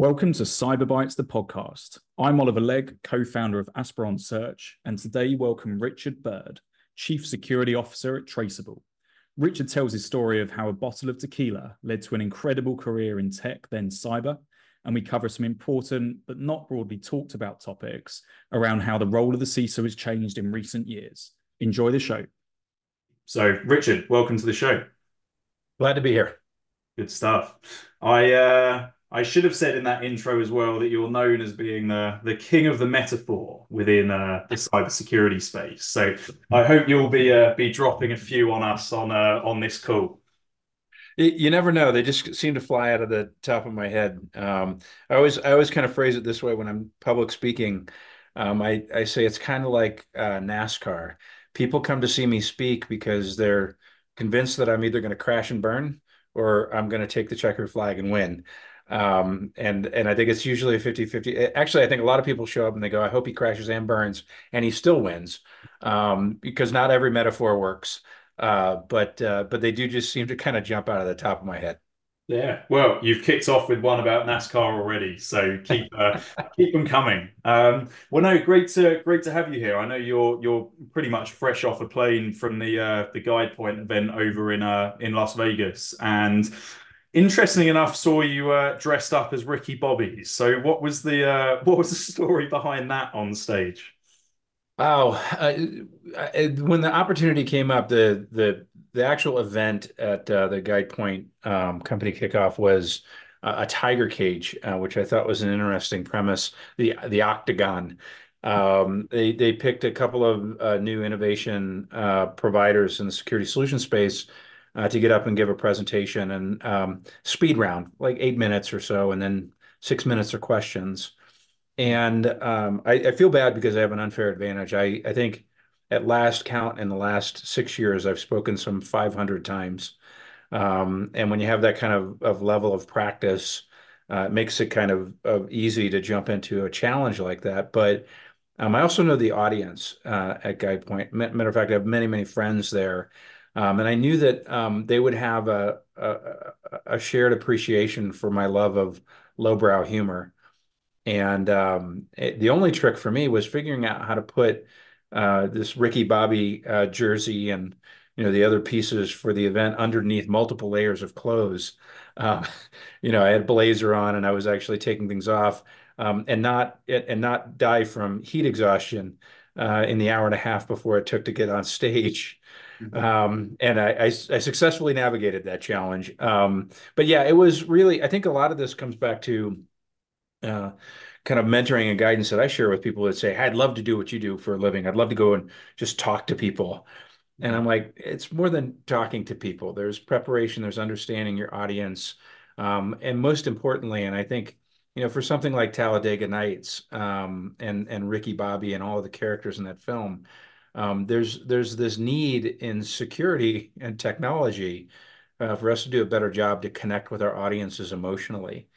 Welcome to Cyberbytes, the podcast. I'm Oliver Legg, co founder of Asperon Search, and today welcome Richard Bird, Chief Security Officer at Traceable. Richard tells his story of how a bottle of tequila led to an incredible career in tech, then cyber, and we cover some important but not broadly talked about topics around how the role of the CISO has changed in recent years. Enjoy the show. So, Richard, welcome to the show. Glad to be here. Good stuff. I uh, I should have said in that intro as well that you're known as being the the king of the metaphor within uh, the cybersecurity space. So I hope you'll be uh, be dropping a few on us on uh, on this call. You never know; they just seem to fly out of the top of my head. Um, I always I always kind of phrase it this way when I'm public speaking. Um, I I say it's kind of like uh, NASCAR. People come to see me speak because they're convinced that I'm either going to crash and burn or I'm going to take the checkered flag and win. Um, and and I think it's usually a 50-50. Actually, I think a lot of people show up and they go, I hope he crashes and burns, and he still wins. Um, because not every metaphor works. Uh, but uh, but they do just seem to kind of jump out of the top of my head. Yeah, well, you've kicked off with one about NASCAR already, so keep uh, keep them coming. Um, well, no, great to great to have you here. I know you're you're pretty much fresh off a plane from the uh, the Guidepoint event over in uh, in Las Vegas, and interestingly enough, saw you uh, dressed up as Ricky Bobby. So, what was the uh, what was the story behind that on stage? Wow, uh, when the opportunity came up, the the the actual event at uh, the Guidepoint um, company kickoff was a tiger cage, uh, which I thought was an interesting premise. The the octagon. Um, they they picked a couple of uh, new innovation uh, providers in the security solution space uh, to get up and give a presentation and um, speed round, like eight minutes or so, and then six minutes of questions. And um, I, I, feel bad because I have an unfair advantage. I, I think at last count in the last six years, I've spoken some 500 times. Um, and when you have that kind of, of level of practice, uh, it makes it kind of, of easy to jump into a challenge like that. But um, I also know the audience uh, at Guidepoint. Matter of fact, I have many, many friends there. Um, and I knew that um, they would have a, a, a, shared appreciation for my love of lowbrow humor. And um, it, the only trick for me was figuring out how to put uh, this Ricky Bobby uh, jersey and you know the other pieces for the event underneath multiple layers of clothes. Um, you know, I had a blazer on and I was actually taking things off um, and not and not die from heat exhaustion uh, in the hour and a half before it took to get on stage. Mm-hmm. Um, and I, I, I, successfully navigated that challenge. Um, but yeah, it was really, I think a lot of this comes back to uh, kind of mentoring and guidance that I share with people that say, hey, I'd love to do what you do for a living. I'd love to go and just talk to people. And I'm like, it's more than talking to people. There's preparation, there's understanding your audience. Um, and most importantly, and I think, you know, for something like Talladega Nights um, and and Ricky Bobby and all the characters in that film, um, there's there's this need in security and technology uh, for us to do a better job to connect with our audiences emotionally.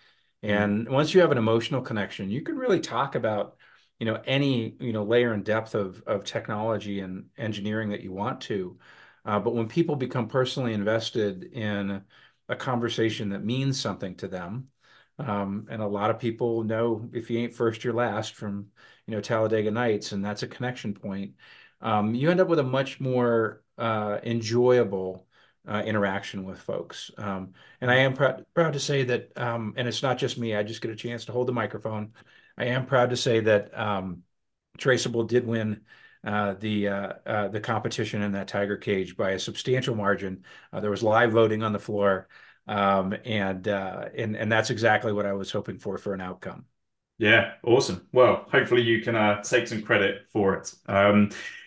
Mm-hmm. And once you have an emotional connection, you can really talk about you know any you know layer and depth of of technology and engineering that you want to. Uh, but when people become personally invested in a conversation that means something to them, um, and a lot of people know if you ain't first, you're last from you know Talladega Nights, and that's a connection point um, you end up with a much more uh, enjoyable uh, interaction with folks. Um, and I am proud, proud to say that, um, and it's not just me, I just get a chance to hold the microphone. I am proud to say that um, Traceable did win uh, the uh, uh, the competition in that tiger cage by a substantial margin. Uh, there was live voting on the floor, um, and uh, and and that's exactly what I was hoping for for an outcome. Yeah, awesome. Well, hopefully you can take some credit for it.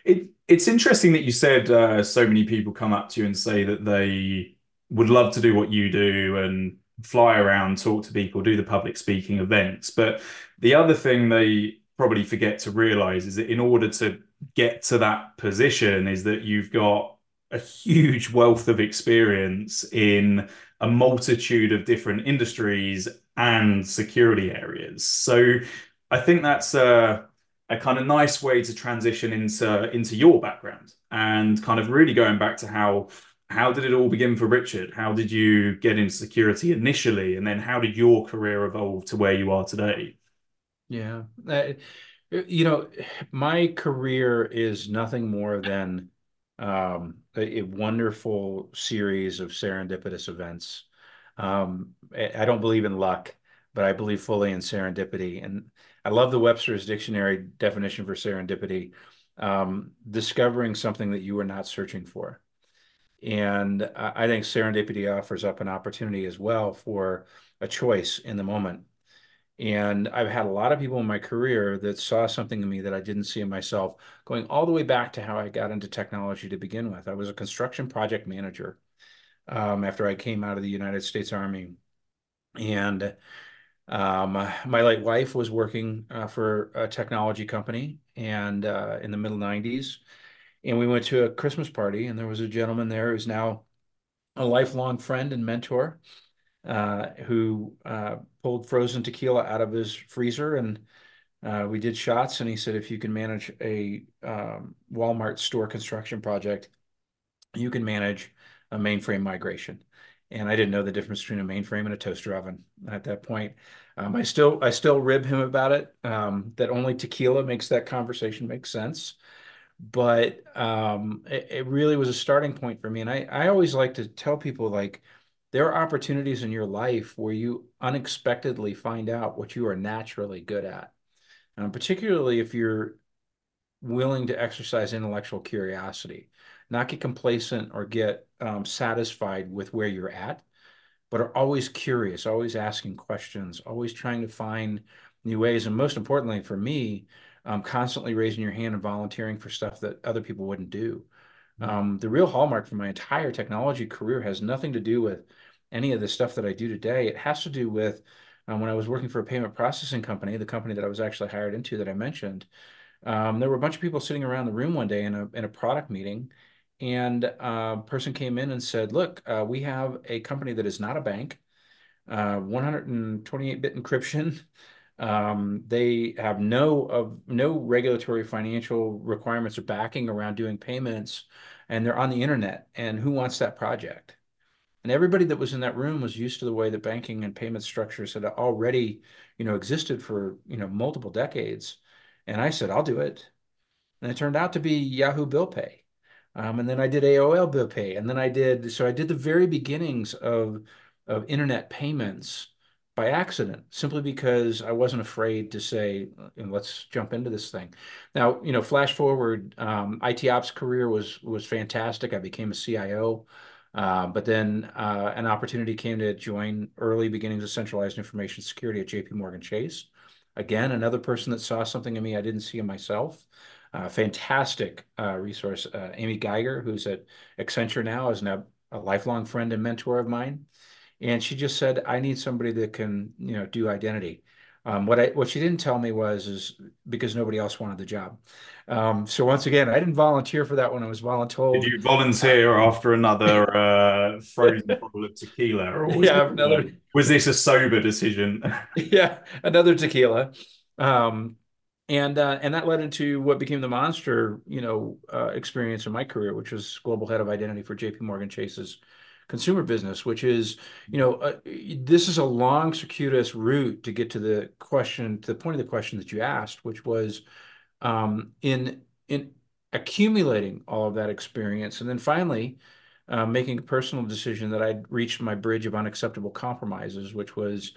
It it's interesting that you said uh, so many people come up to you and say that they would love to do what you do and fly around, talk to people, do the public speaking events. But the other thing they probably forget to realize is that in order to get to that position, is that you've got a huge wealth of experience in a multitude of different industries and security areas. So I think that's a, a kind of nice way to transition into into your background and kind of really going back to how how did it all begin for Richard? How did you get into security initially, and then how did your career evolve to where you are today? Yeah. Uh, you know, my career is nothing more than um, a, a, wonderful series of serendipitous events. Um, I don't believe in luck, but I believe fully in serendipity. And I love the Webster's Dictionary definition for serendipity um, discovering something that you were not searching for. And I think serendipity offers up an opportunity as well for a choice in the moment. And I've had a lot of people in my career that saw something in me that I didn't see in myself, going all the way back to how I got into technology to begin with. I was a construction project manager um, after I came out of the United States Army. And um, my late wife was working uh, for a technology company and uh, in the middle 90s. And we went to a Christmas party, and there was a gentleman there who's now a lifelong friend and mentor uh, who uh, pulled frozen tequila out of his freezer. And uh, we did shots. And he said, if you can manage a um, Walmart store construction project, you can manage a mainframe migration and I didn't know the difference between a mainframe and a toaster oven at that point. Um, I still I still rib him about it. Um, that only tequila makes that conversation make sense, but um, it, it, really was a starting point for me. And I I always like to tell people like there are opportunities in your life where you unexpectedly find out what you are naturally good at, um, particularly if you're willing to exercise intellectual curiosity not get complacent or get um, satisfied with where you're at, but are always curious, always asking questions, always trying to find new ways. And most importantly for me, um, constantly raising your hand and volunteering for stuff that other people wouldn't do. Mm-hmm. Um, the real hallmark for my entire technology career has nothing to do with any of the stuff that I do today. It has to do with um, when I was working for a payment processing company, the company that I was actually hired into that I mentioned. Um, there were a bunch of people sitting around the room one day in a in a product meeting, and a uh, person came in and said, look, uh, we have a company that is not a bank, uh, 128-bit encryption. Um, they have no of no regulatory financial requirements or backing around doing payments, and they're on the internet. And who wants that project? And everybody that was in that room was used to the way that banking and payment structures had already, you know, existed for you know multiple decades. And I said, I'll do it. And it turned out to be Yahoo Bill Pay. Um, and then I did AOL bill pay, and then I did so I did the very beginnings of of internet payments by accident, simply because I wasn't afraid to say, "Let's jump into this thing." Now, you know, flash forward, um, IT ops career was was fantastic. I became a CIO, uh, but then uh, an opportunity came to join early beginnings of centralized information security at J.P. Morgan Chase. Again, another person that saw something in me I didn't see in myself. Uh, fantastic uh, resource. Uh, Amy Geiger, who's at Accenture now, is now a lifelong friend and mentor of mine. And she just said, I need somebody that can, you know, do identity. Um, what I what she didn't tell me was is because nobody else wanted the job. Um, so once again, I didn't volunteer for that when I was voluntold. Did you volunteer after another uh, frozen bottle of tequila? Or was yeah, another. Was this a sober decision? yeah, another tequila. Um, and uh, and that led into what became the monster, you know, uh, experience in my career, which was global head of identity for J.P. Morgan Chase's consumer business, which is, you know, uh, this is a long, circuitous route to get to the question, to the point of the question that you asked, which was, um, in in accumulating all of that experience, and then finally. Uh, making a personal decision that I'd reached my bridge of unacceptable compromises, which was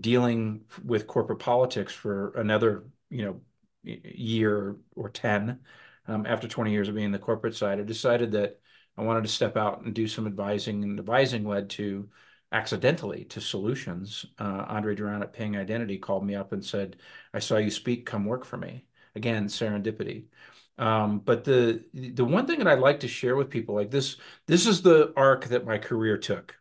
dealing with corporate politics for another you know year or 10 um, after 20 years of being the corporate side i decided that i wanted to step out and do some advising and advising led to accidentally to solutions. Uh, andre Duran at ping identity called me up and said i saw you speak come work for me. Again serendipity. Um, but the the one thing that I'd like to share with people, like this, this is the arc that my career took,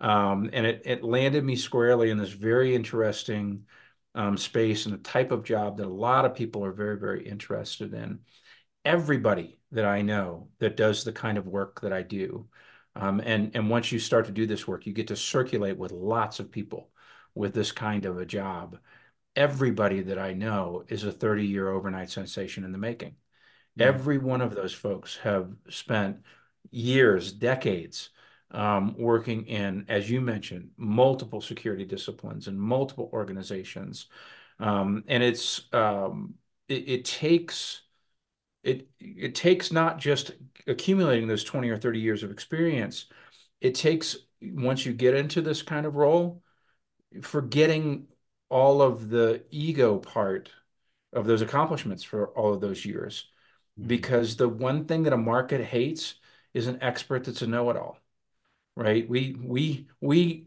um, and it it landed me squarely in this very interesting um, space and a type of job that a lot of people are very, very interested in. Everybody that I know that does the kind of work that I do, um, and and once you start to do this work, you get to circulate with lots of people with this kind of a job. Everybody that I know is a 30 year overnight sensation in the making. Mm. Every one of those folks have spent years, decades, um, working in, as you mentioned, multiple security disciplines and multiple organizations. Um, and it's um, it, it takes it it takes not just accumulating those 20 or 30 years of experience it takes once you get into this kind of role forgetting all of the ego part of those accomplishments for all of those years mm-hmm. because the one thing that a market hates is an expert that's a know-it-all right we we we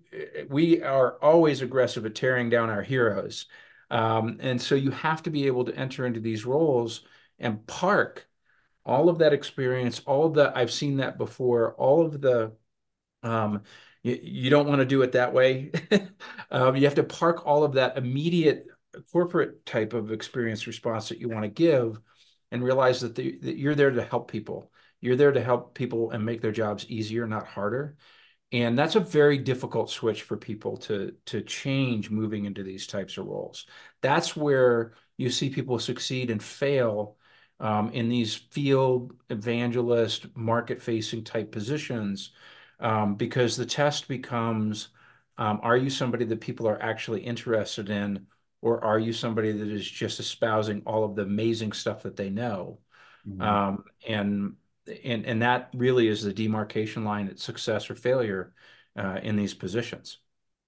we are always aggressive at tearing down our heroes um, and so you have to be able to enter into these roles and park all of that experience, all of the, I've seen that before, all of the, um, you, you don't want to do it that way. um, you have to park all of that immediate corporate type of experience response that you want to give and realize that, the, that you're there to help people. You're there to help people and make their jobs easier, not harder. And that's a very difficult switch for people to, to change moving into these types of roles. That's where you see people succeed and fail um, in these field evangelist, market facing type positions um, because the test becomes um, are you somebody that people are actually interested in, or are you somebody that is just espousing all of the amazing stuff that they know? Mm-hmm. Um, and and and that really is the demarcation line at success or failure uh, in these positions.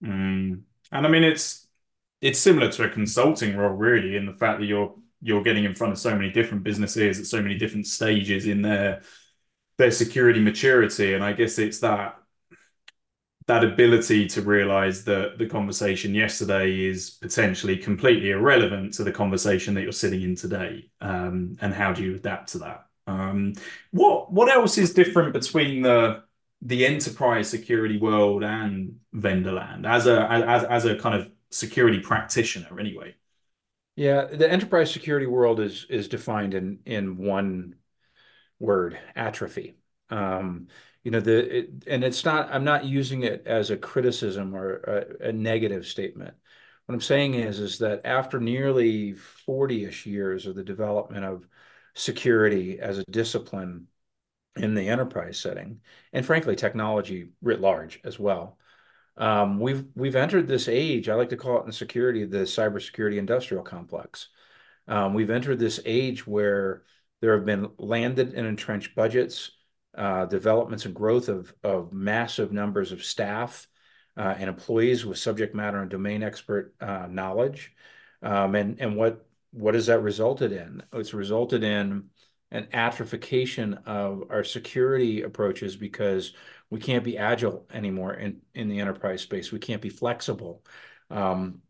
Mm. And I mean, it's it's similar to a consulting role, really, in the fact that you're you're getting in front of so many different businesses at so many different stages in their their security maturity, and I guess it's that that ability to realize that the conversation yesterday is potentially completely irrelevant to the conversation that you're sitting in today, um, and how do you adapt to that? Um, what what else is different between the the enterprise security world and vendor land as a as as a kind of security practitioner anyway? Yeah, the enterprise security world is is defined in in one word, atrophy. Um, you know the it, and it's not. I'm not using it as a criticism or a, a negative statement. What I'm saying is is that after nearly 40-ish years of the development of security as a discipline in the enterprise setting, and frankly, technology writ large as well. Um, we've we've entered this age. I like to call it in security the cybersecurity industrial complex. Um, we've entered this age where there have been landed and entrenched budgets, uh, developments and growth of of massive numbers of staff uh, and employees with subject matter and domain expert uh, knowledge. Um, and and what what has that resulted in? It's resulted in an atrophication of our security approaches because we can't be agile anymore in, in the enterprise space. We can't be flexible. Um,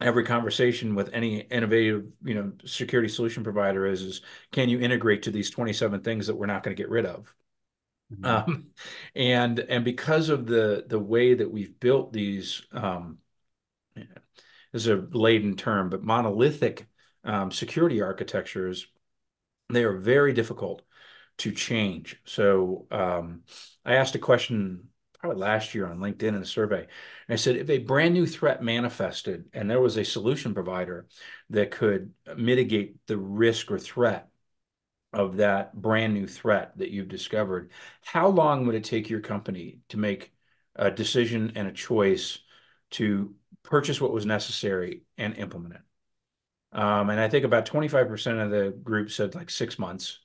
every conversation with any innovative, you know, security solution provider is, is can you integrate to these 27 things that we're not going to get rid of? Mm-hmm. Um, and and because of the the way that we've built these, um, is a laden term, but monolithic um, security architectures, they are very difficult to change. So um, I asked a question probably last year on LinkedIn in a survey. And I said, if a brand new threat manifested and there was a solution provider that could mitigate the risk or threat of that brand new threat that you've discovered, how long would it take your company to make a decision and a choice to purchase what was necessary and implement it? Um, and I think about 25% of the group said like six months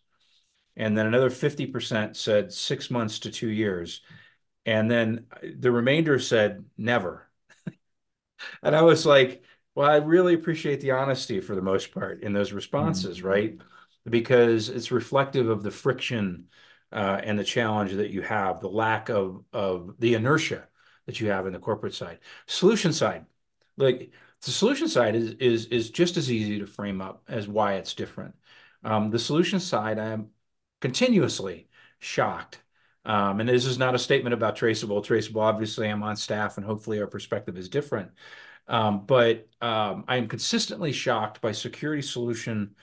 and then another 50% said six months to two years. And then the remainder said never. and I was like, well, I really appreciate the honesty for the most part in those responses, mm-hmm. right? Because it's reflective of the friction uh, and the challenge that you have, the lack of of the inertia that you have in the corporate side. Solution side, like the solution side is is is just as easy to frame up as why it's different. Um, the solution side, I'm continuously shocked. Um, and this is not a statement about traceable. Traceable, obviously, I'm on staff, and hopefully our perspective is different. Um, but um, I am consistently shocked by security solution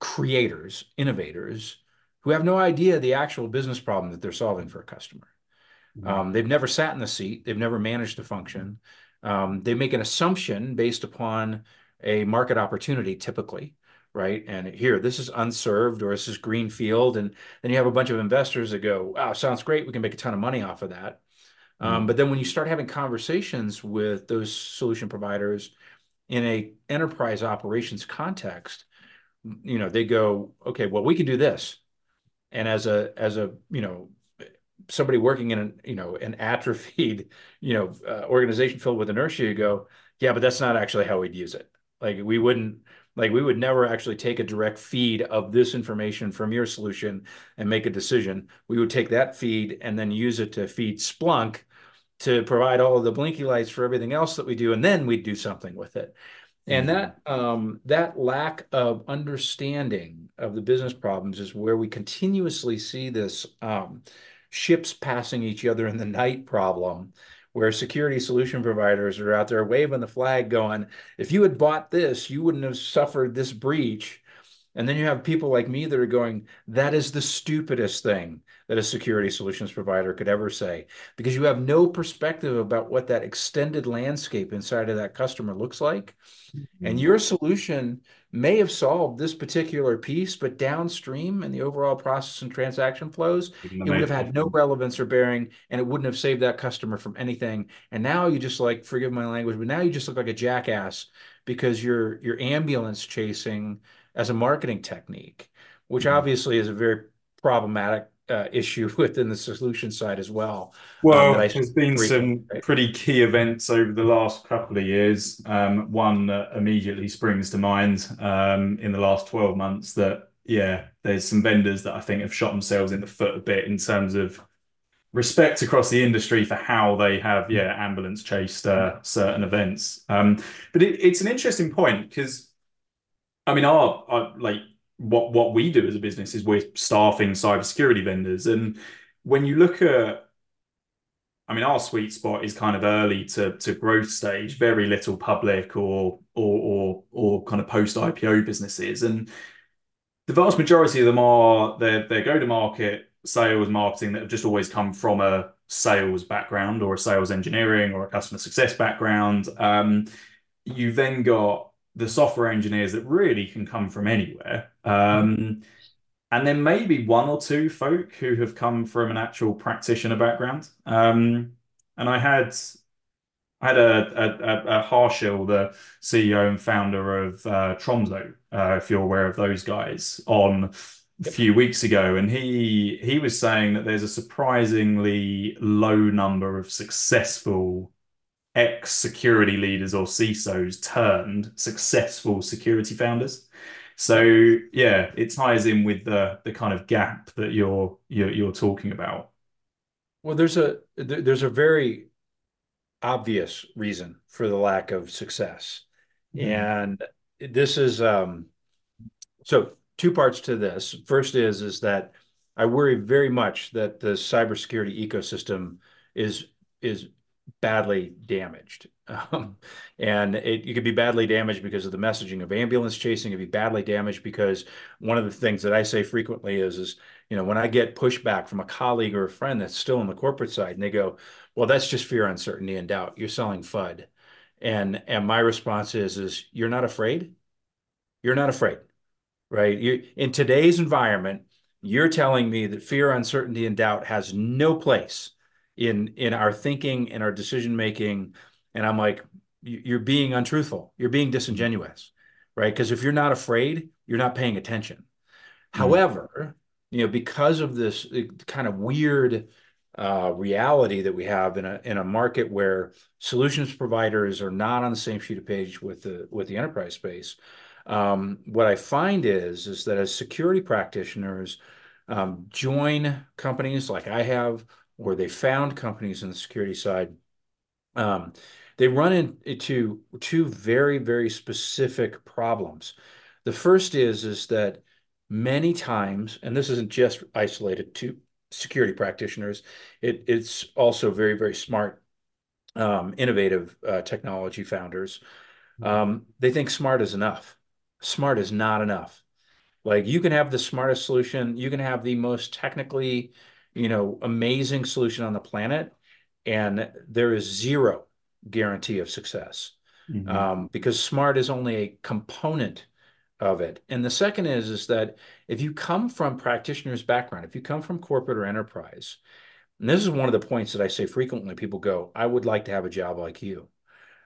creators, innovators, who have no idea the actual business problem that they're solving for a customer. Mm-hmm. Um, they've never sat in the seat. They've never managed a function. Um, they make an assumption based upon a market opportunity, typically, right? And here, this is unserved or this is green field. And then you have a bunch of investors that go, wow, sounds great. We can make a ton of money off of that. Um, mm. But then when you start having conversations with those solution providers in a enterprise operations context, you know, they go, okay, well, we can do this. And as a as a you know somebody working in an you know an atrophied you know uh, organization filled with inertia, you go, yeah, but that's not actually how we'd use it. Like we wouldn't like we would never actually take a direct feed of this information from your solution and make a decision. We would take that feed and then use it to feed Splunk to provide all of the blinky lights for everything else that we do, and then we'd do something with it. And mm-hmm. that um, that lack of understanding of the business problems is where we continuously see this um, ships passing each other in the night problem, where security solution providers are out there waving the flag, going, "If you had bought this, you wouldn't have suffered this breach." And then you have people like me that are going, "That is the stupidest thing that a security solutions provider could ever say because you have no perspective about what that extended landscape inside of that customer looks like. Mm-hmm. And your solution may have solved this particular piece, but downstream in the overall process and transaction flows, it would have had no relevance or bearing, and it wouldn't have saved that customer from anything. And now you just like, forgive my language, but now you just look like a jackass because you're you're ambulance chasing as a marketing technique, which mm-hmm. obviously is a very problematic uh, issue within the solution side as well. Um, well, um, there's been some pretty key events over the last couple of years. Um, one that immediately springs to mind um, in the last 12 months that, yeah, there's some vendors that I think have shot themselves in the foot a bit in terms of respect across the industry for how they have, yeah, ambulance chased uh, certain events. Um, but it, it's an interesting point because, I mean, our, our like what what we do as a business is we're staffing cybersecurity vendors, and when you look at I mean, our sweet spot is kind of early to to growth stage, very little public or or or, or kind of post IPO businesses, and the vast majority of them are their their go to market sales marketing that have just always come from a sales background or a sales engineering or a customer success background. Um, you then got the software engineers that really can come from anywhere. Um, and then maybe one or two folk who have come from an actual practitioner background. Um, and I had I had a, a, a Harshil, the CEO and founder of uh, Tromzo, uh, if you're aware of those guys, on a few weeks ago, and he he was saying that there's a surprisingly low number of successful ex security leaders or CISOs turned successful security founders. So yeah, it ties in with the the kind of gap that you're you're, you're talking about. Well, there's a there's a very obvious reason for the lack of success, mm-hmm. and this is um, so two parts to this. First is is that I worry very much that the cybersecurity ecosystem is is badly damaged. Um, and it, it could be badly damaged because of the messaging of ambulance chasing. It could be badly damaged because one of the things that I say frequently is, is, you know, when I get pushback from a colleague or a friend that's still on the corporate side and they go, well, that's just fear, uncertainty, and doubt. You're selling FUD. And, and my response is, is you're not afraid. You're not afraid, right? You, in today's environment, you're telling me that fear, uncertainty, and doubt has no place in in our thinking and our decision making and i'm like you're being untruthful. You're being disingenuous right? Because if you're not afraid you're not paying attention. Mm-hmm. however you know because of this uh, kind of weird uh, reality that we have in a in a market where solutions providers are not on the same sheet of page with the with the enterprise space um, what i find is is that as security practitioners um, join companies like i have or they found companies in the security side, um, they run into two very, very specific problems. The first is, is that many times, and this isn't just isolated to security practitioners, it, it's also very, very smart, um, innovative uh, technology founders. Mm-hmm. Um, they think smart is enough. Smart is not enough. Like you can have the smartest solution, you can have the most technically you know, amazing solution on the planet, and there is zero guarantee of success mm-hmm. um, because smart is only a component of it. And the second is is that if you come from practitioner's background, if you come from corporate or enterprise, and this is one of the points that I say frequently, people go, I would like to have a job like you.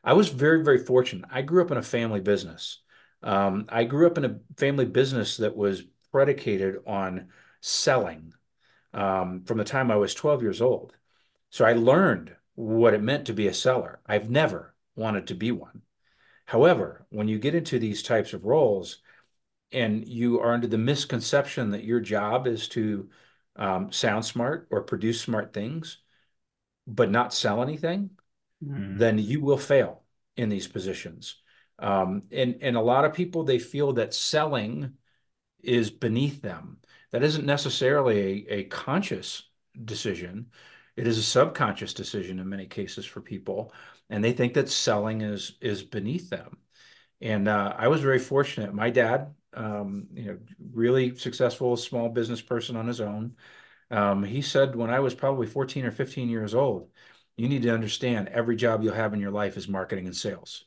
I was very, very fortunate. I grew up in a family business. Um, I grew up in a family business that was predicated on selling um, from the time I was 12 years old. So I learned what it meant to be a seller. I've never wanted to be one. However, when you get into these types of roles and you are under the misconception that your job is to um, sound smart or produce smart things, but not sell anything, mm. then you will fail in these positions. Um, and and a lot of people they feel that selling is beneath them. That isn't necessarily a, a conscious decision. It is a subconscious decision in many cases for people, and they think that selling is is beneath them. And uh, I was very fortunate. My dad, um, you know, really successful small business person on his own. Um, he said when I was probably 14 or 15 years old, you need to understand every job you'll have in your life is marketing and sales.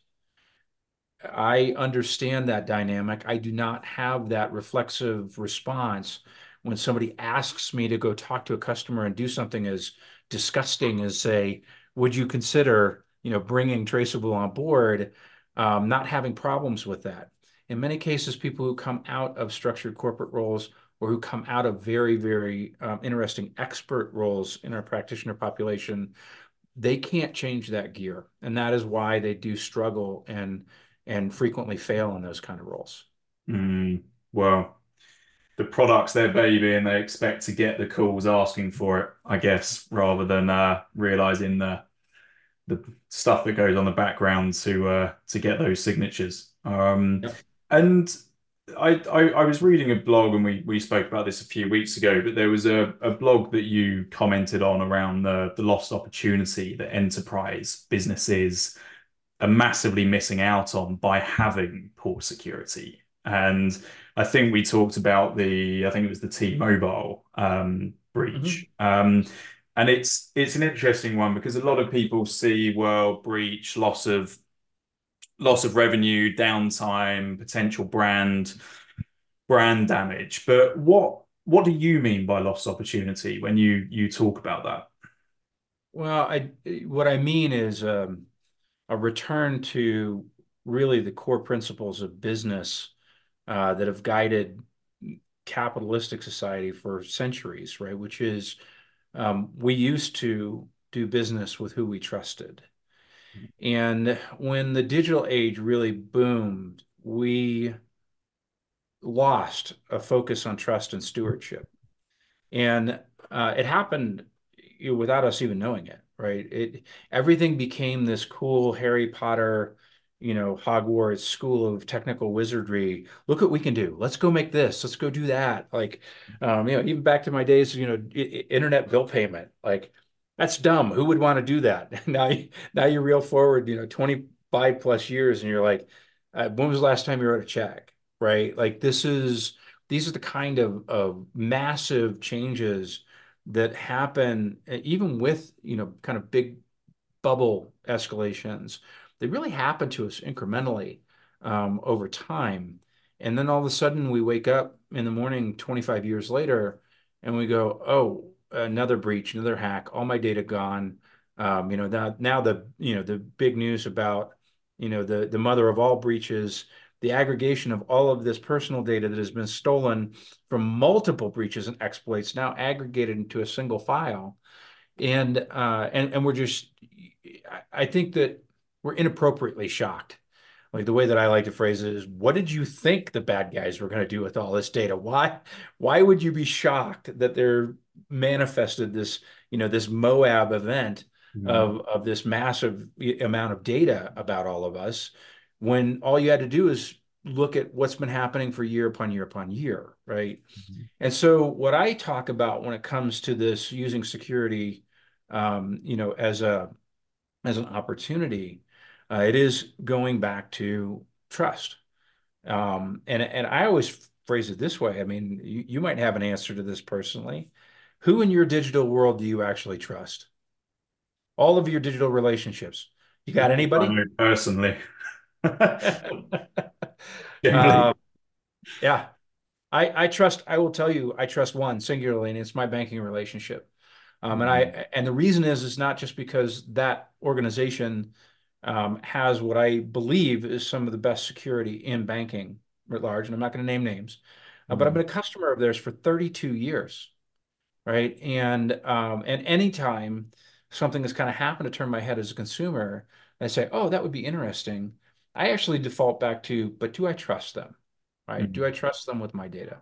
I understand that dynamic. I do not have that reflexive response when somebody asks me to go talk to a customer and do something as disgusting as say, would you consider, you know, bringing Traceable on board, um, not having problems with that. In many cases, people who come out of structured corporate roles or who come out of very, very um, interesting expert roles in our practitioner population, they can't change that gear. And that is why they do struggle and and frequently fail in those kind of roles. Mm, well, the product's their baby and they expect to get the calls asking for it, I guess, rather than uh, realizing the the stuff that goes on the background to uh, to get those signatures. Um, yep. And I, I, I was reading a blog and we we spoke about this a few weeks ago, but there was a, a blog that you commented on around the the lost opportunity that enterprise businesses are massively missing out on by having poor security. And I think we talked about the, I think it was the T-Mobile um, breach. Mm-hmm. Um, and it's it's an interesting one because a lot of people see well breach, loss of loss of revenue, downtime, potential brand brand damage. But what what do you mean by lost opportunity when you you talk about that? Well, I what I mean is um, a return to really the core principles of business uh, that have guided capitalistic society for centuries, right? Which is um, we used to do business with who we trusted. And when the digital age really boomed, we lost a focus on trust and stewardship. And uh, it happened you know, without us even knowing it right? It everything became this cool Harry Potter, you know, Hogwarts school of technical wizardry. Look what we can do. Let's go make this. Let's go do that. Like, um, you know, even back to my days, you know, internet bill payment. Like, that's dumb. Who would want to do that? now, now you reel forward, you know, 25 plus years, and you're like, uh, when was the last time you wrote a check? Right? Like, this is these are the kind of of massive changes that happen even with you know kind of big bubble escalations they really happen to us incrementally um, over time. And then all of a sudden we wake up in the morning 25 years later and we go oh another breach another hack. All my data gone. Um, you know now now the you know the big news about you know the the mother of all breaches the aggregation of all of this personal data that has been stolen from multiple breaches and exploits now aggregated into a single file. And uh, and and we're just, I think that we're inappropriately shocked. Like the way that I like to phrase it is, what did you think the bad guys were going to do with all this data? Why why would you be shocked that they're manifested this you know this Moab event mm-hmm. of of this massive amount of data about all of us? When all you had to do is look at what's been happening for year upon year upon year, right? Mm-hmm. And so, what I talk about when it comes to this using security, um, you know, as a as an opportunity, uh, it is going back to trust. Um, and and I always phrase it this way. I mean, you, you might have an answer to this personally. Who in your digital world do you actually trust? All of your digital relationships. You got anybody? personally. um, Yeah. I, I trust, I will tell you, I trust one singularly, and it's my banking relationship. Um, and I, and the reason is, is not just because that organization um, has what I believe is some of the best security in banking at large, and I'm not going to name names, uh, but I've been mm, a customer of theirs for 32 years, right? And um, and anytime something has kind of happened to turn my head as a consumer, I say, oh, that would be interesting. I actually default back to, but do I trust them? Right? mm, Do I trust them with my data?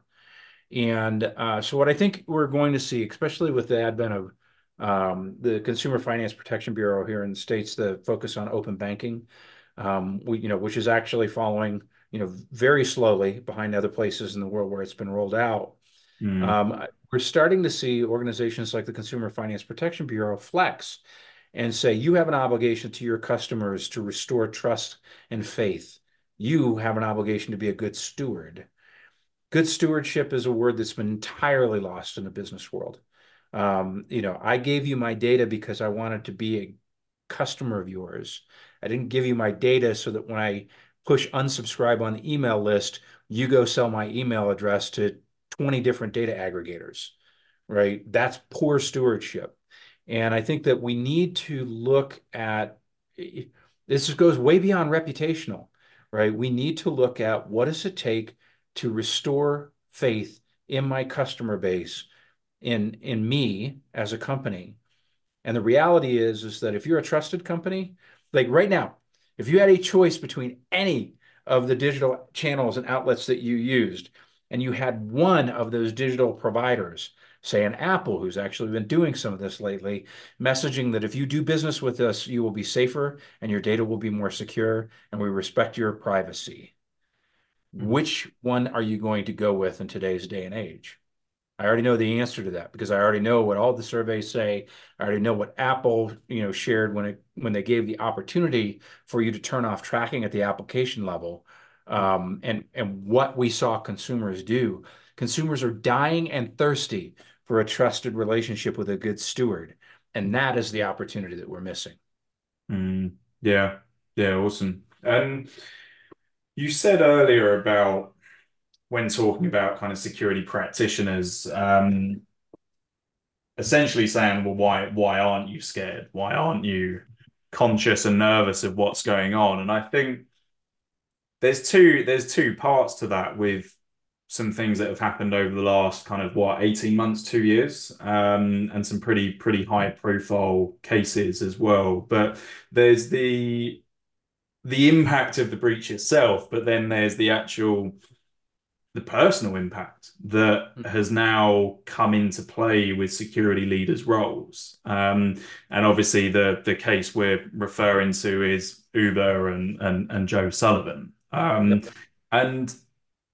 And uh, so what I think we're going to see, especially with the advent of um, the Consumer Finance Protection Bureau here in the States, the focus on open banking, um, we, you know, which is actually following, you know, very slowly behind other places in the world where it's been rolled out. mm, Um, we're starting to see organizations like the Consumer Finance Protection Bureau flex and say, you have an obligation to your customers to restore trust and faith. You have an obligation to be a good steward good stewardship is a word that's been entirely lost in the business world. Um, you know, I gave you my data because I wanted to be a customer of yours. I didn't give you my data so that when I push unsubscribe on the email list, you go sell my email address to 20 different data aggregators, right? That's poor stewardship. And I think that we need to look at this goes way beyond reputational, right? We need to look at what does it take to restore faith in my customer base, in in me as a company. And the reality is, is that if you're a trusted company, like right now, if you had a choice between any of the digital channels and outlets that you used, and you had one of those digital providers, say an Apple, who's actually been doing some of this lately, messaging that if you do business with us, you will be safer and your data will be more secure, and we respect your privacy mm, which one are you going to go with in today's day and age? I already know the answer to that because I already know what all the surveys say. I already know what Apple, you know, shared when it when they gave the opportunity for you to turn off tracking at the application level, um, and and what we saw consumers do. Consumers are dying and thirsty for a trusted relationship with a good steward, and that is the opportunity that we're missing. mm. Yeah, yeah, awesome. And you said earlier about when talking about kind of security practitioners, um, essentially saying, well, why why aren't you scared? Why aren't you conscious and nervous of what's going on? And I think there's two there's two parts to that with some things that have happened over the last kind of what 18 months, two years, um, and some pretty pretty high profile cases as well. But there's the the impact of the breach itself, but then there's the actual the personal impact that has now come into play with security leaders' roles. Um, and obviously, the the case we're referring to is Uber and and, and Joe Sullivan. Um, and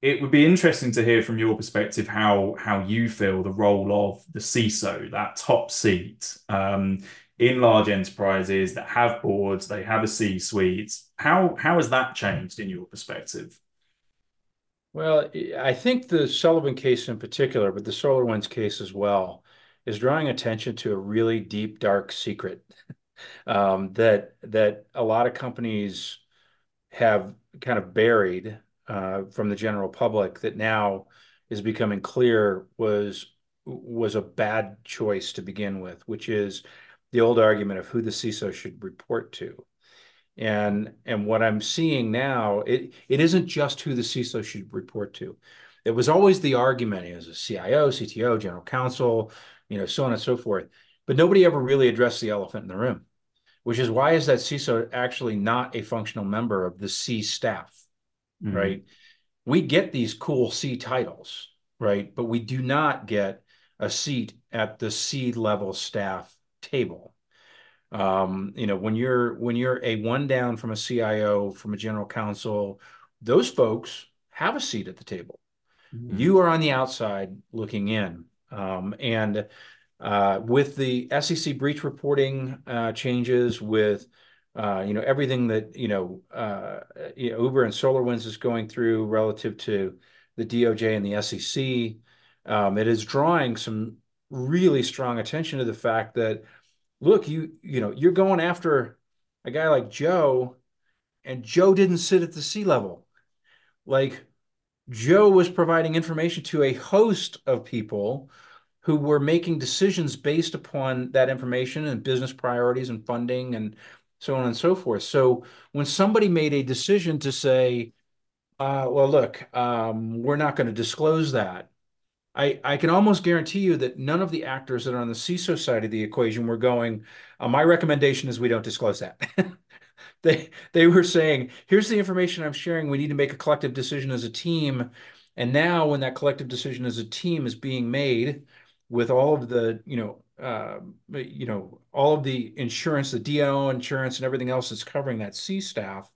it would be interesting to hear from your perspective how how you feel the role of the CISO, that top seat, um, in large enterprises that have boards, they have a C-suite. How how has that changed in your perspective? Well, I think the Sullivan case in particular, but the SolarWinds case as well, is drawing attention to a really deep, dark secret um, that that a lot of companies have kind of buried uh, from the general public that now is becoming clear was was a bad choice to begin with, which is the old argument of who the CISO should report to. And and what I'm seeing now, it it isn't just who the CISO should report to. It was always the argument as a CIO, CTO, general counsel, you know, so on and so forth. But nobody ever really addressed the elephant in the room, which is why is that CISO actually not a functional member of the C staff, Mm, right? We get these cool C titles, right? But we do not get a seat at the C level staff table. Um, you know, when you're when you're a one down from a CIO, from a general counsel, those folks have a seat at the table. mm, You are on the outside looking in. Um, and uh, with the SEC breach reporting uh, changes, with uh, you know everything that you know, uh, you know Uber and SolarWinds is going through relative to the DOJ and the SEC, um, it is drawing some really strong attention to the fact that look, you you know, you're going after a guy like Joe, and Joe didn't sit at the C level. Like Joe was providing information to a host of people who were making decisions based upon that information and business priorities and funding and so on and so forth. So when somebody made a decision to say, uh, well, look, um, we're not going to disclose that. I, I can almost guarantee you that none of the actors that are on the CISO side of the equation were going, uh, my recommendation is we don't disclose that. they they were saying, here's the information I'm sharing. We need to make a collective decision as a team. And now when that collective decision as a team is being made with all of the, you know, uh, you know, all of the insurance, the D&O insurance and everything else that's covering that C staff,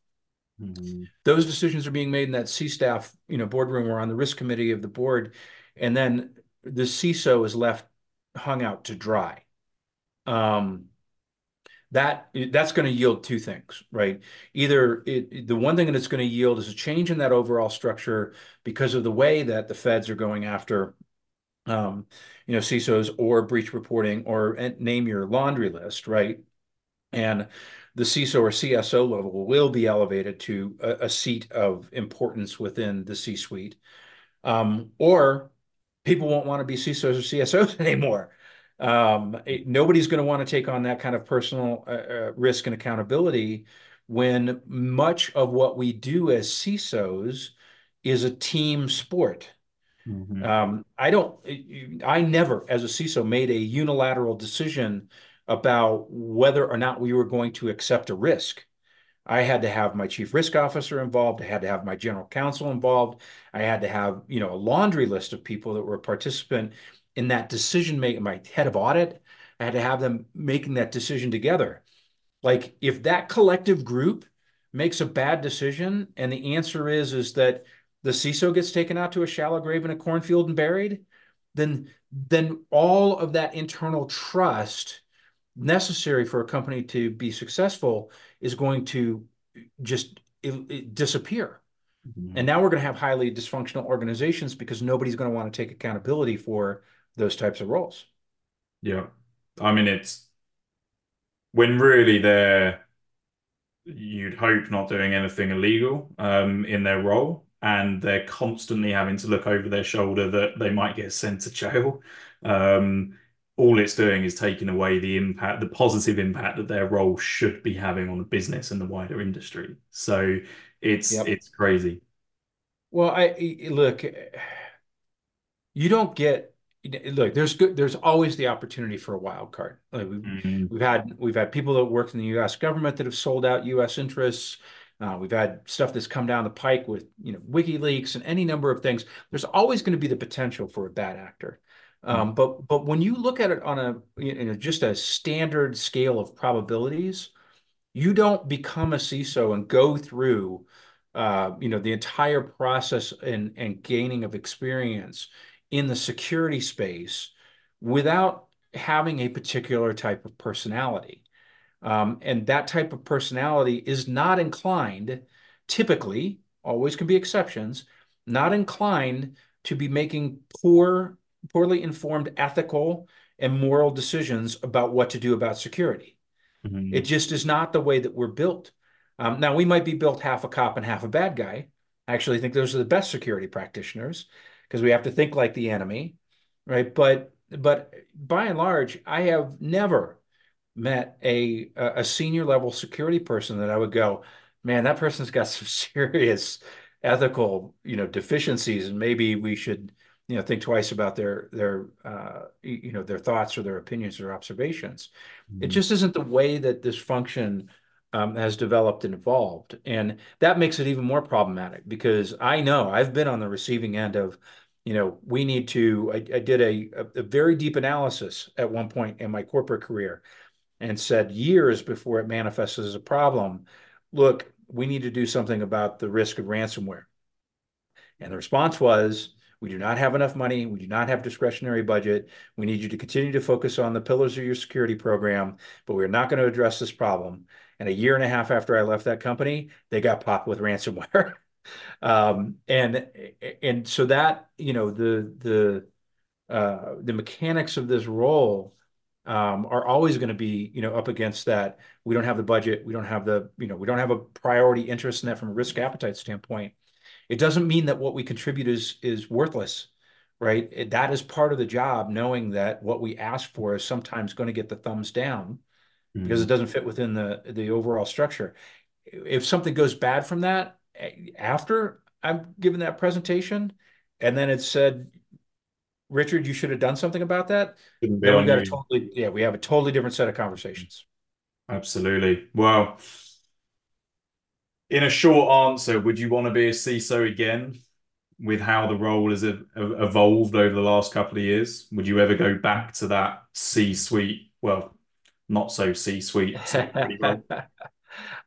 mm-hmm. those decisions are being made in that C staff, you know, boardroom or on the risk committee of the board. And then the CISO is left hung out to dry. Um, that that's going to yield two things, right? Either it, the one thing that it's going to yield is a change in that overall structure because of the way that the feds are going after, um, you know, CISOs or breach reporting or name your laundry list, right? And the CISO or CSO level will be elevated to a, a seat of importance within the C-suite, um, or people won't want to be CISOs or CSOs anymore um, it, nobody's going to want to take on that kind of personal uh, uh, risk and accountability when much of what we do as CISOs is a team sport. Mm-hmm. Um, I don't, I never, as a CISO, made a unilateral decision about whether or not we were going to accept a risk. I had to have my chief risk officer involved. I had to have my general counsel involved. I had to have, you know, a laundry list of people that were a participant in that decision making, my head of audit, I had to have them making that decision together. Like if that collective group makes a bad decision and the answer is is that the CISO gets taken out to a shallow grave in a cornfield and buried, then then all of that internal trust necessary for a company to be successful is going to just it, it disappear. Mm-hmm. And now we're going to have highly dysfunctional organizations because nobody's going to want to take accountability for those types of roles. Yeah. I mean, it's when really they're, you'd hope not doing anything illegal um, in their role, and they're constantly having to look over their shoulder that they might get sent to jail. Um, all it's doing is taking away the impact, the positive impact that their role should be having on the business and the wider industry. So it's yep. it's crazy. Well, I look, you don't get look there's good there's always the opportunity for a wild card like we've, mm-hmm. we've had we've had people that worked in the us government that have sold out us interests uh, we've had stuff that's come down the pike with you know wikileaks and any number of things there's always going to be the potential for a bad actor um, mm-hmm. but but when you look at it on a you know just a standard scale of probabilities you don't become a ciso and go through uh, you know the entire process and and gaining of experience in the security space without having a particular type of personality. Um, and that type of personality is not inclined, typically, always can be exceptions, not inclined to be making poor, poorly informed ethical and moral decisions about what to do about security. Mm-hmm. It just is not the way that we're built. Um, now, we might be built half a cop and half a bad guy. I actually think those are the best security practitioners because we have to think like the enemy, right? But but by and large, I have never met a a senior level security person that I would go, man, that person's got some serious ethical, you know, deficiencies, and maybe we should, you know, think twice about their their uh, you know their thoughts or their opinions or observations. Mm-hmm. It just isn't the way that this function um, has developed and evolved, and that makes it even more problematic because I know I've been on the receiving end of you know, we need to, I, I did a, a, very deep analysis at one point in my corporate career and said years before it manifests as a problem, look, we need to do something about the risk of ransomware. And the response was, we do not have enough money. We do not have discretionary budget. We need you to continue to focus on the pillars of your security program, but we're not going to address this problem. And a year and a half after I left that company, they got popped with ransomware. um, and and so that you know the the uh, the mechanics of this role um, are always going to be you know up against that. We don't have the budget. We don't have the you know we don't have a priority interest in that from a risk appetite standpoint. It doesn't mean that what we contribute is is worthless, right? It, that is part of the job, knowing that what we ask for is sometimes going to get the thumbs down mm. because it doesn't fit within the the overall structure. If something goes bad from that after I'm given that presentation, and then it's said, Richard, you should have done something about that. Then we got a totally yeah, we have a totally different set of conversations. Absolutely. Well, in a short answer, would you want to be a CISO again with how the role has evolved over the last couple of years? Would you ever go back to that C suite? Well, not so C suite. I,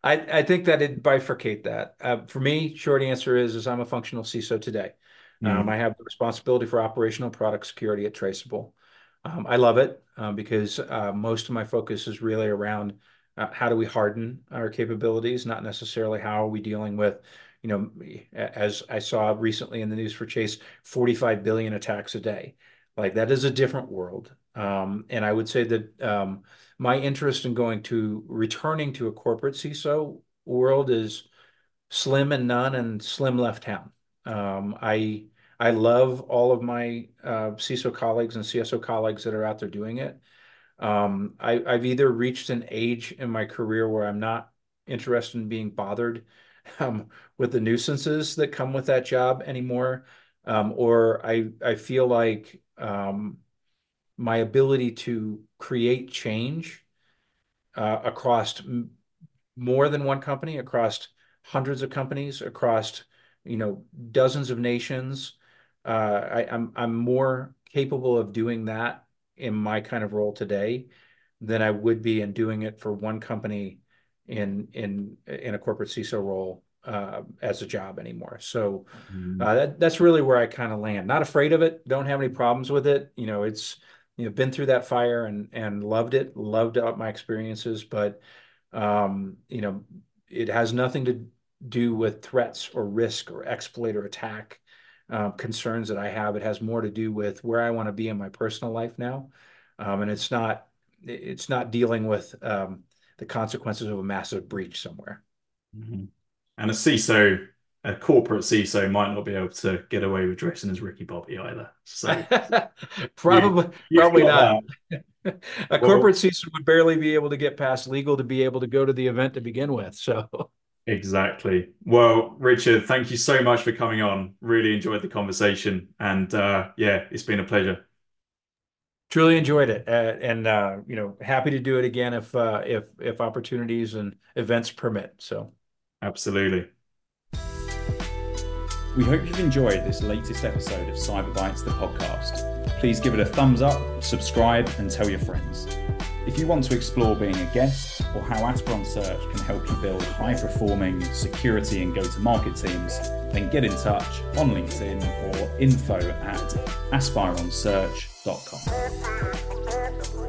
I think that it bifurcate that. Uh, for me, short answer is is I'm a functional CISO today. Mm. Um, I have the responsibility for operational product security at Traceable. Um, I love it uh, because uh, most of my focus is really around uh, how do we harden our capabilities, not necessarily how are we dealing with, you know, as I saw recently in the news for Chase, 45 billion attacks a day. Like that is a different world. Um, and I would say that um, my interest in going to returning to a corporate CISO world is slim and none and slim left town. Um, I I love all of my uh, CISO colleagues and CSO colleagues that are out there doing it. Um, I, I've either reached an age in my career where I'm not interested in being bothered um, with the nuisances that come with that job anymore, um, or I I feel like um, my ability to create change uh, across more than one company, across hundreds of companies, across you know dozens of nations. Uh, I, I'm I'm more capable of doing that in my kind of role today than I would be in doing it for one company in in in a corporate CISO role uh, as a job anymore. So mm-hmm. uh, that that's really where I kind of land. Not afraid of it. Don't have any problems with it. You know, it's you know been through that fire and and loved it. Loved up my experiences, but um, you know, it has nothing to do with threats or risk or exploit or attack uh, concerns that I have. It has more to do with where I want to be in my personal life now, um, and it's not it's not dealing with um, the consequences of a massive breach somewhere. Mm-hmm. And a CISO, a corporate CISO, might not be able to get away with dressing as Ricky Bobby either. So probably you, probably not. a well, corporate CISO would barely be able to get past legal to be able to go to the event to begin with. So Exactly. Well, Richard, thank you so much for coming on. Really enjoyed the conversation. And uh, yeah, it's been a pleasure. Truly enjoyed it, uh, and uh, you know, happy to do it again if uh, if if opportunities and events permit. So, absolutely. We hope you've enjoyed this latest episode of Cyber Bytes, the podcast. Please give it a thumbs up, subscribe, and tell your friends. If you want to explore being a guest or how Aspiron Search can help you build high performing security and go to market teams, then get in touch on LinkedIn or info at aspironsearch.com.